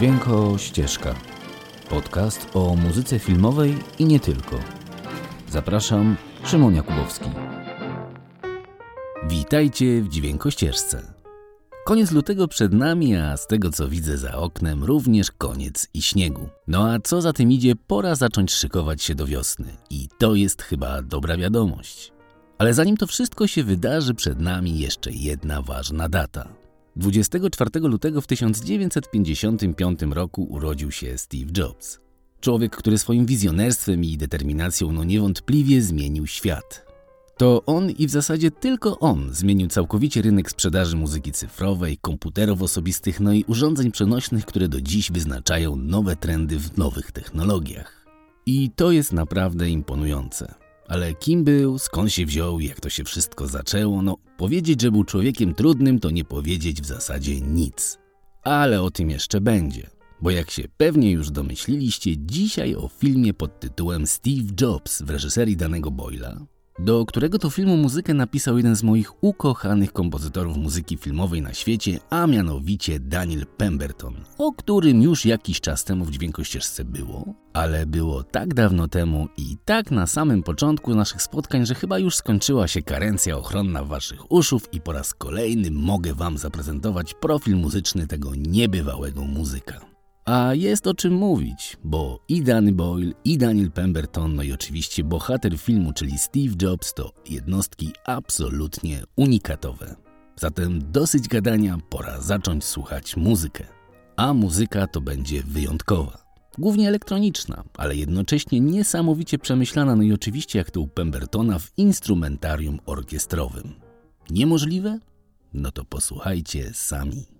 Dźwięko Ścieżka. Podcast o muzyce filmowej i nie tylko. Zapraszam, Szymon Jakubowski. Witajcie w Dźwięko Ścieżce. Koniec lutego przed nami, a z tego co widzę za oknem również koniec i śniegu. No a co za tym idzie, pora zacząć szykować się do wiosny. I to jest chyba dobra wiadomość. Ale zanim to wszystko się wydarzy, przed nami jeszcze jedna ważna data. 24 lutego w 1955 roku urodził się Steve Jobs. Człowiek, który swoim wizjonerstwem i determinacją no niewątpliwie zmienił świat. To on i w zasadzie tylko on zmienił całkowicie rynek sprzedaży muzyki cyfrowej, komputerów osobistych, no i urządzeń przenośnych, które do dziś wyznaczają nowe trendy w nowych technologiach. I to jest naprawdę imponujące. Ale kim był, skąd się wziął, jak to się wszystko zaczęło, no powiedzieć, że był człowiekiem trudnym, to nie powiedzieć w zasadzie nic. Ale o tym jeszcze będzie. Bo jak się pewnie już domyśliliście, dzisiaj o filmie pod tytułem Steve Jobs w reżyserii danego Boyla, do którego to filmu muzykę napisał jeden z moich ukochanych kompozytorów muzyki filmowej na świecie, a mianowicie Daniel Pemberton, o którym już jakiś czas temu w dźwiękościeżce było, ale było tak dawno temu i tak na samym początku naszych spotkań, że chyba już skończyła się karencja ochronna waszych uszów i po raz kolejny mogę wam zaprezentować profil muzyczny tego niebywałego muzyka. A jest o czym mówić, bo i Danny Boyle, i Daniel Pemberton, no i oczywiście bohater filmu, czyli Steve Jobs, to jednostki absolutnie unikatowe. Zatem dosyć gadania, pora zacząć słuchać muzykę. A muzyka to będzie wyjątkowa. Głównie elektroniczna, ale jednocześnie niesamowicie przemyślana, no i oczywiście jak to u Pembertona w instrumentarium orkiestrowym. Niemożliwe? No to posłuchajcie sami.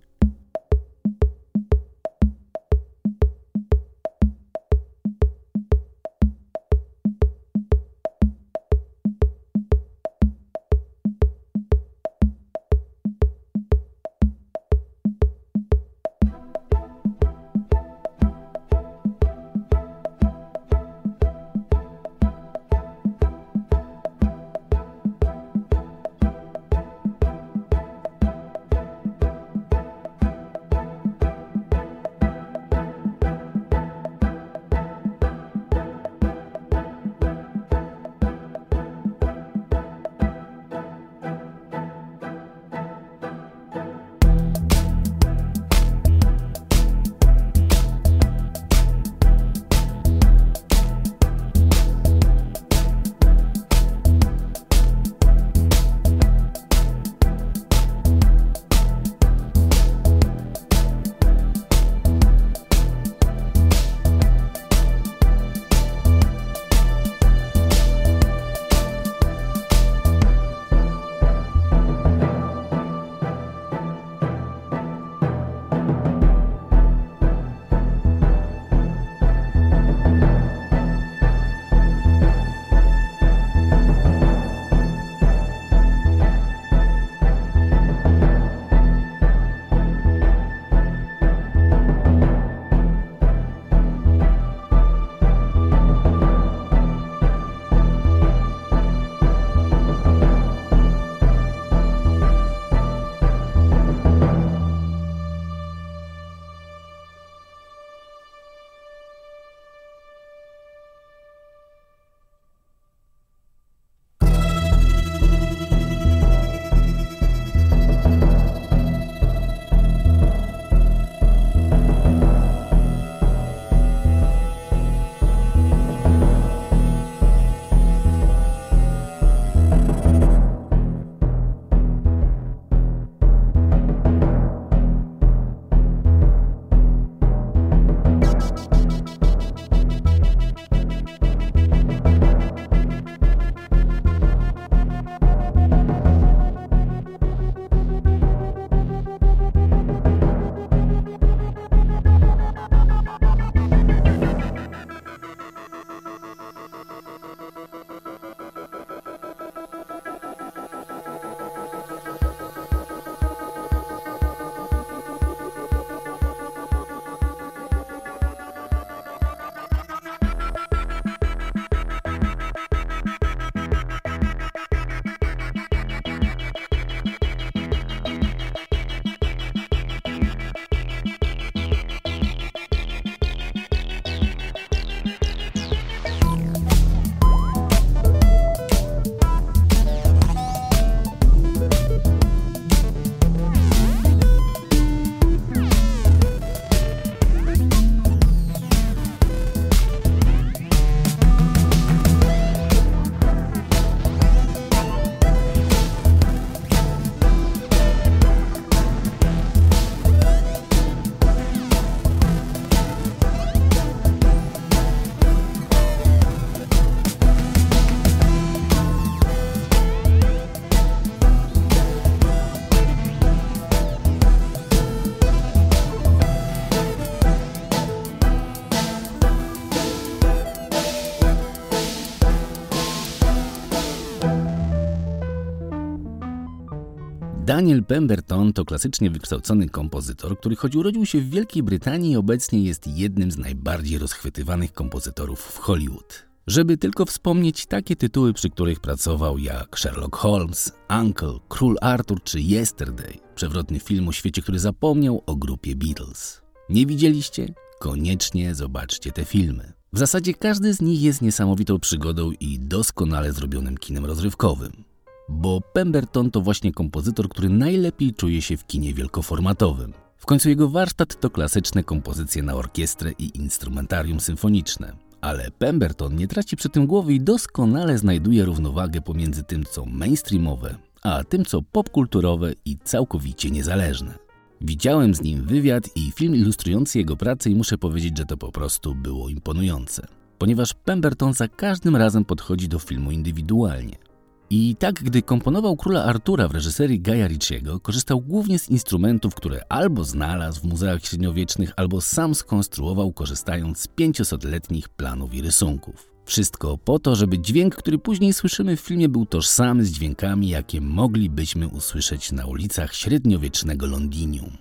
Daniel Pemberton to klasycznie wykształcony kompozytor, który choć urodził się w Wielkiej Brytanii, obecnie jest jednym z najbardziej rozchwytywanych kompozytorów w Hollywood. Żeby tylko wspomnieć takie tytuły, przy których pracował jak Sherlock Holmes, Uncle, Król Arthur czy Yesterday, przewrotny film o świecie, który zapomniał o grupie Beatles. Nie widzieliście? Koniecznie zobaczcie te filmy. W zasadzie każdy z nich jest niesamowitą przygodą i doskonale zrobionym kinem rozrywkowym. Bo Pemberton to właśnie kompozytor, który najlepiej czuje się w kinie wielkoformatowym. W końcu jego warsztat to klasyczne kompozycje na orkiestrę i instrumentarium symfoniczne. Ale Pemberton nie traci przy tym głowy i doskonale znajduje równowagę pomiędzy tym, co mainstreamowe, a tym, co popkulturowe i całkowicie niezależne. Widziałem z nim wywiad i film ilustrujący jego pracę i muszę powiedzieć, że to po prostu było imponujące. Ponieważ Pemberton za każdym razem podchodzi do filmu indywidualnie. I tak, gdy komponował Króla Artura w reżyserii Gaja Ricciego, korzystał głównie z instrumentów, które albo znalazł w muzeach średniowiecznych, albo sam skonstruował korzystając z 500-letnich planów i rysunków. Wszystko po to, żeby dźwięk, który później słyszymy w filmie, był tożsamy z dźwiękami, jakie moglibyśmy usłyszeć na ulicach średniowiecznego Londynu.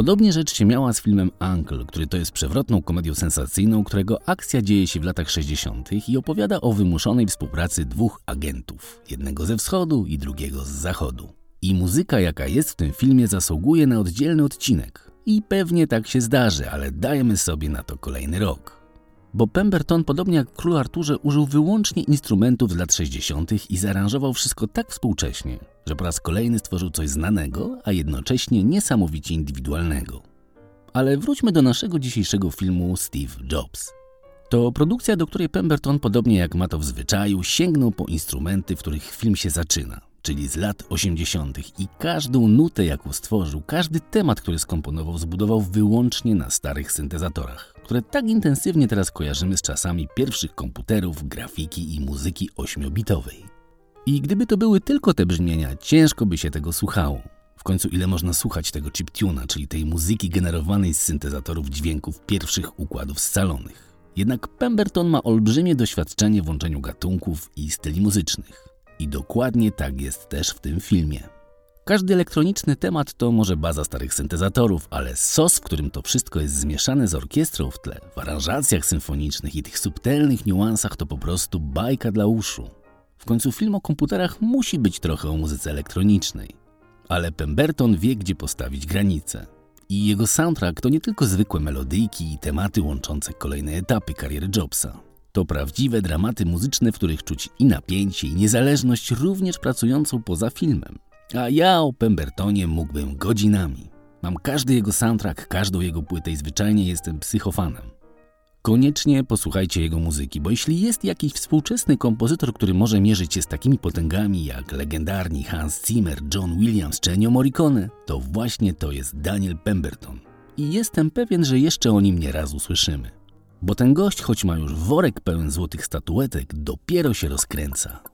Podobnie rzecz się miała z filmem Uncle, który to jest przewrotną komedią sensacyjną, którego akcja dzieje się w latach 60. i opowiada o wymuszonej współpracy dwóch agentów, jednego ze wschodu i drugiego z zachodu. I muzyka, jaka jest w tym filmie, zasługuje na oddzielny odcinek. I pewnie tak się zdarzy, ale dajmy sobie na to kolejny rok bo Pemberton, podobnie jak w Królu Arturze, użył wyłącznie instrumentów z lat 60. i zaaranżował wszystko tak współcześnie, że po raz kolejny stworzył coś znanego, a jednocześnie niesamowicie indywidualnego. Ale wróćmy do naszego dzisiejszego filmu Steve Jobs. To produkcja, do której Pemberton, podobnie jak ma to w zwyczaju, sięgnął po instrumenty, w których film się zaczyna, czyli z lat 80. i każdą nutę, jaką stworzył, każdy temat, który skomponował, zbudował wyłącznie na starych syntezatorach które tak intensywnie teraz kojarzymy z czasami pierwszych komputerów, grafiki i muzyki ośmiobitowej. I gdyby to były tylko te brzmienia, ciężko by się tego słuchało. W końcu ile można słuchać tego chiptuna, czyli tej muzyki generowanej z syntezatorów dźwięków pierwszych układów scalonych. Jednak Pemberton ma olbrzymie doświadczenie w łączeniu gatunków i styli muzycznych. I dokładnie tak jest też w tym filmie. Każdy elektroniczny temat to może baza starych syntezatorów, ale sos, w którym to wszystko jest zmieszane z orkiestrą w tle, w aranżacjach symfonicznych i tych subtelnych niuansach to po prostu bajka dla uszu. W końcu film o komputerach musi być trochę o muzyce elektronicznej. Ale Pemberton wie, gdzie postawić granice. I jego soundtrack to nie tylko zwykłe melodyjki i tematy łączące kolejne etapy kariery Jobsa. To prawdziwe dramaty muzyczne, w których czuć i napięcie, i niezależność, również pracującą poza filmem. A ja o Pembertonie mógłbym godzinami. Mam każdy jego soundtrack, każdą jego płytę i zwyczajnie jestem psychofanem. Koniecznie posłuchajcie jego muzyki, bo jeśli jest jakiś współczesny kompozytor, który może mierzyć się z takimi potęgami jak legendarni Hans Zimmer, John Williams czy Ennio Morricone, to właśnie to jest Daniel Pemberton. I jestem pewien, że jeszcze o nim nieraz usłyszymy. Bo ten gość, choć ma już worek pełen złotych statuetek, dopiero się rozkręca.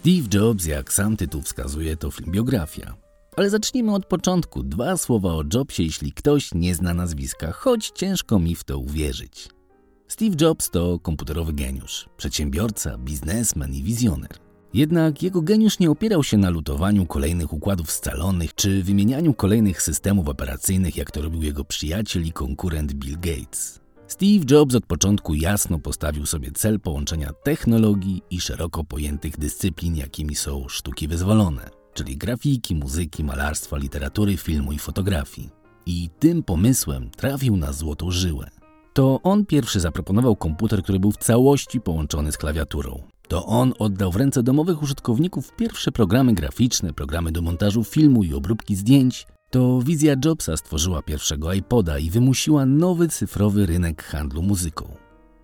Steve Jobs, jak sam tytuł wskazuje, to film biografia. Ale zacznijmy od początku. Dwa słowa o Jobsie, jeśli ktoś nie zna nazwiska, choć ciężko mi w to uwierzyć. Steve Jobs to komputerowy geniusz, przedsiębiorca, biznesmen i wizjoner. Jednak jego geniusz nie opierał się na lutowaniu kolejnych układów scalonych czy wymienianiu kolejnych systemów operacyjnych, jak to robił jego przyjaciel i konkurent Bill Gates. Steve Jobs od początku jasno postawił sobie cel połączenia technologii i szeroko pojętych dyscyplin, jakimi są sztuki wyzwolone, czyli grafiki, muzyki, malarstwa, literatury, filmu i fotografii. I tym pomysłem trafił na złotą żyłę. To on pierwszy zaproponował komputer, który był w całości połączony z klawiaturą. To on oddał w ręce domowych użytkowników pierwsze programy graficzne, programy do montażu filmu i obróbki zdjęć. To wizja Jobsa stworzyła pierwszego iPoda i wymusiła nowy cyfrowy rynek handlu muzyką.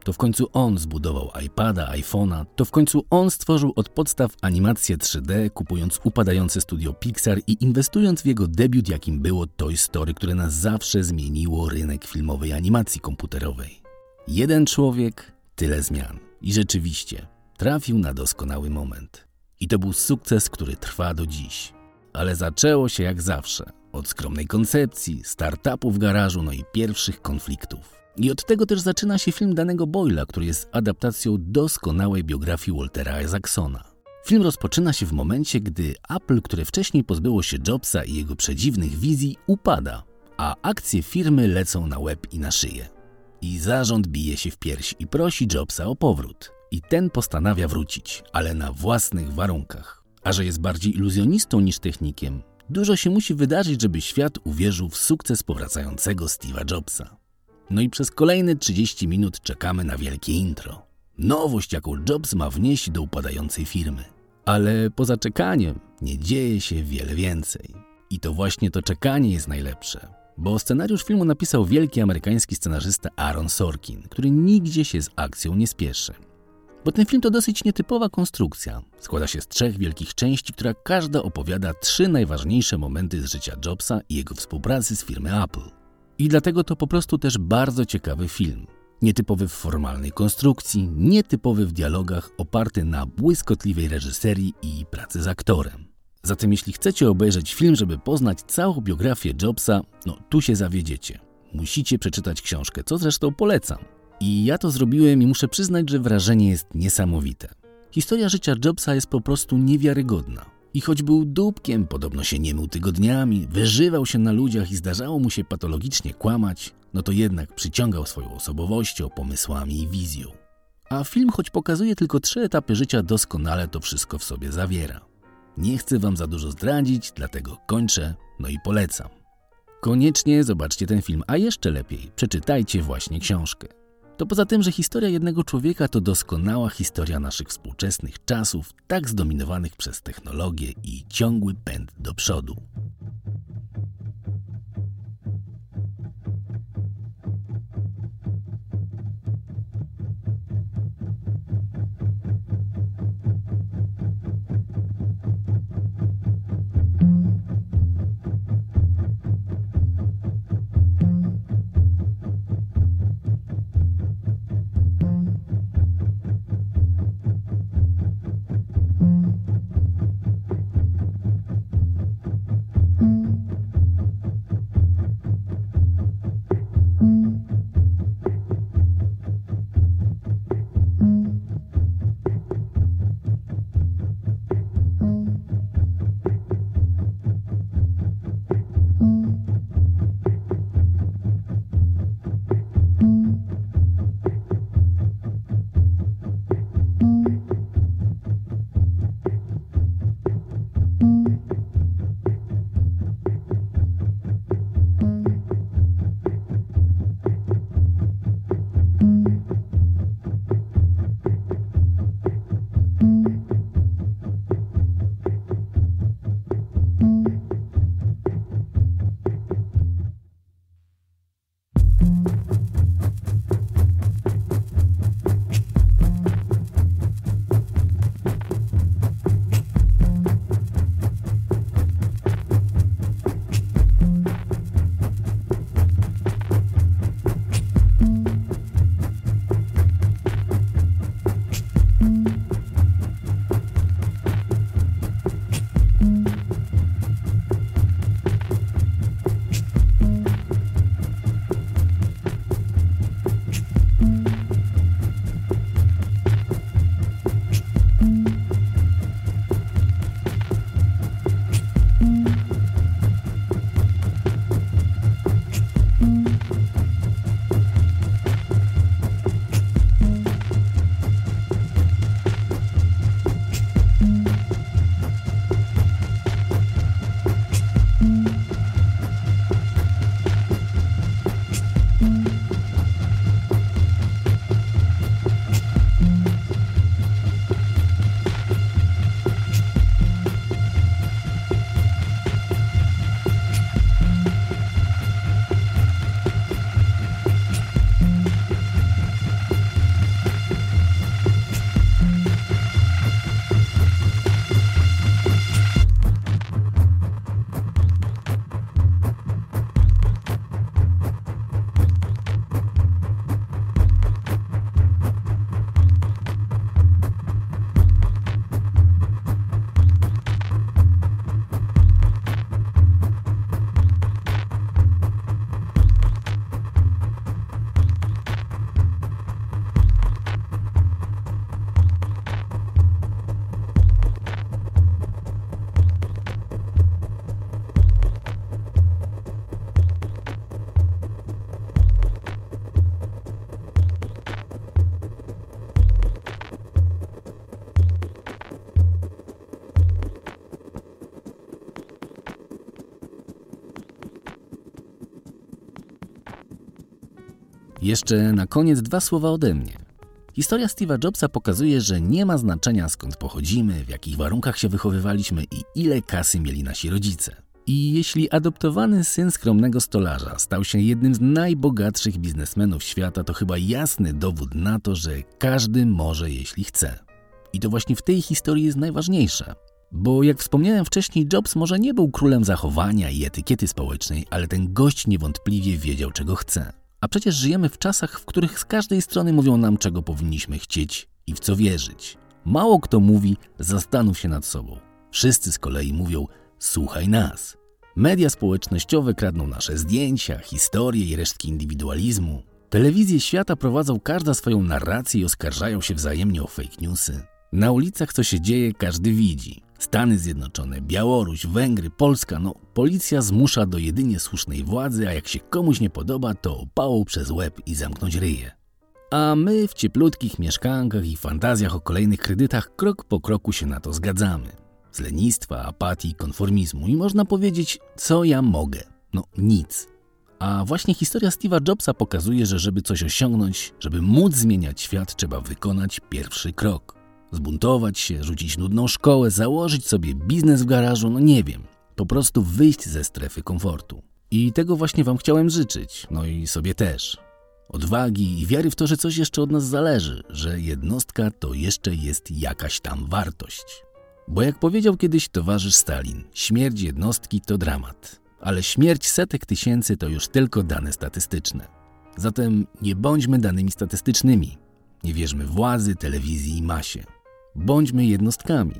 To w końcu on zbudował iPada, iPhone'a, to w końcu on stworzył od podstaw animację 3D, kupując upadające studio Pixar i inwestując w jego debiut, jakim było Toy Story, które na zawsze zmieniło rynek filmowej animacji komputerowej. Jeden człowiek, tyle zmian. I rzeczywiście, trafił na doskonały moment. I to był sukces, który trwa do dziś. Ale zaczęło się jak zawsze. Od skromnej koncepcji, startupu w garażu, no i pierwszych konfliktów. I od tego też zaczyna się film danego Boyla, który jest adaptacją doskonałej biografii Waltera Isaacsona. Film rozpoczyna się w momencie, gdy Apple, które wcześniej pozbyło się Jobsa i jego przedziwnych wizji, upada, a akcje firmy lecą na łeb i na szyję. I zarząd bije się w pierś i prosi Jobsa o powrót. I ten postanawia wrócić, ale na własnych warunkach. A że jest bardziej iluzjonistą niż technikiem, dużo się musi wydarzyć, żeby świat uwierzył w sukces powracającego Steve'a Jobsa. No i przez kolejne 30 minut czekamy na wielkie intro. Nowość, jaką Jobs ma wnieść do upadającej firmy. Ale poza czekaniem nie dzieje się wiele więcej. I to właśnie to czekanie jest najlepsze. Bo scenariusz filmu napisał wielki amerykański scenarzysta Aaron Sorkin, który nigdzie się z akcją nie spieszy. Bo ten film to dosyć nietypowa konstrukcja. Składa się z trzech wielkich części, która każda opowiada trzy najważniejsze momenty z życia Jobsa i jego współpracy z firmy Apple. I dlatego to po prostu też bardzo ciekawy film. Nietypowy w formalnej konstrukcji, nietypowy w dialogach, oparty na błyskotliwej reżyserii i pracy z aktorem. Zatem jeśli chcecie obejrzeć film, żeby poznać całą biografię Jobsa, no tu się zawiedziecie. Musicie przeczytać książkę, co zresztą polecam. I ja to zrobiłem i muszę przyznać, że wrażenie jest niesamowite. Historia życia Jobsa jest po prostu niewiarygodna. I choć był dupkiem, podobno się nie mył tygodniami, wyżywał się na ludziach i zdarzało mu się patologicznie kłamać, no to jednak przyciągał swoją osobowością, pomysłami i wizją. A film, choć pokazuje tylko trzy etapy życia, doskonale to wszystko w sobie zawiera. Nie chcę wam za dużo zdradzić, dlatego kończę, no i polecam. Koniecznie zobaczcie ten film, a jeszcze lepiej przeczytajcie właśnie książkę to poza tym, że historia jednego człowieka to doskonała historia naszych współczesnych czasów, tak zdominowanych przez technologię i ciągły pęd do przodu. Jeszcze na koniec dwa słowa ode mnie. Historia Steve'a Jobsa pokazuje, że nie ma znaczenia skąd pochodzimy, w jakich warunkach się wychowywaliśmy i ile kasy mieli nasi rodzice. I jeśli adoptowany syn skromnego stolarza stał się jednym z najbogatszych biznesmenów świata, to chyba jasny dowód na to, że każdy może, jeśli chce. I to właśnie w tej historii jest najważniejsze. Bo jak wspomniałem wcześniej, Jobs może nie był królem zachowania i etykiety społecznej, ale ten gość niewątpliwie wiedział, czego chce. A przecież żyjemy w czasach, w których z każdej strony mówią nam, czego powinniśmy chcieć i w co wierzyć. Mało kto mówi, zastanów się nad sobą. Wszyscy z kolei mówią, słuchaj nas. Media społecznościowe kradną nasze zdjęcia, historie i resztki indywidualizmu. Telewizje świata prowadzą każda swoją narrację i oskarżają się wzajemnie o fake newsy. Na ulicach co się dzieje, każdy widzi. Stany Zjednoczone, Białoruś, Węgry, Polska, no policja zmusza do jedynie słusznej władzy, a jak się komuś nie podoba, to opałą przez łeb i zamknąć ryje. A my w cieplutkich mieszkankach i fantazjach o kolejnych kredytach krok po kroku się na to zgadzamy. Z lenistwa, apatii, konformizmu i można powiedzieć, co ja mogę. No nic. A właśnie historia Steve'a Jobsa pokazuje, że żeby coś osiągnąć, żeby móc zmieniać świat, trzeba wykonać pierwszy krok. Zbuntować się, rzucić nudną szkołę, założyć sobie biznes w garażu, no nie wiem. Po prostu wyjść ze strefy komfortu. I tego właśnie Wam chciałem życzyć, no i sobie też. Odwagi i wiary w to, że coś jeszcze od nas zależy, że jednostka to jeszcze jest jakaś tam wartość. Bo jak powiedział kiedyś towarzysz Stalin, śmierć jednostki to dramat, ale śmierć setek tysięcy to już tylko dane statystyczne. Zatem nie bądźmy danymi statystycznymi. Nie wierzmy władzy, telewizji i masie. Bądźmy jednostkami,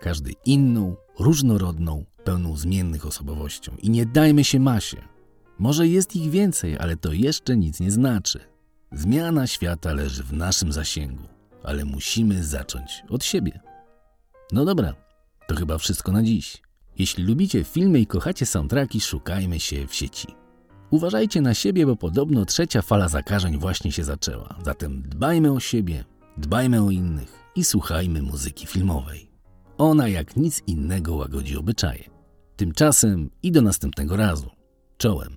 każdy inną, różnorodną, pełną zmiennych osobowością i nie dajmy się masie. Może jest ich więcej, ale to jeszcze nic nie znaczy. Zmiana świata leży w naszym zasięgu, ale musimy zacząć od siebie. No dobra, to chyba wszystko na dziś. Jeśli lubicie filmy i kochacie soundtracki, szukajmy się w sieci. Uważajcie na siebie, bo podobno trzecia fala zakażeń właśnie się zaczęła. Zatem dbajmy o siebie, dbajmy o innych i słuchajmy muzyki filmowej. Ona jak nic innego łagodzi obyczaje. Tymczasem i do następnego razu. Czołem.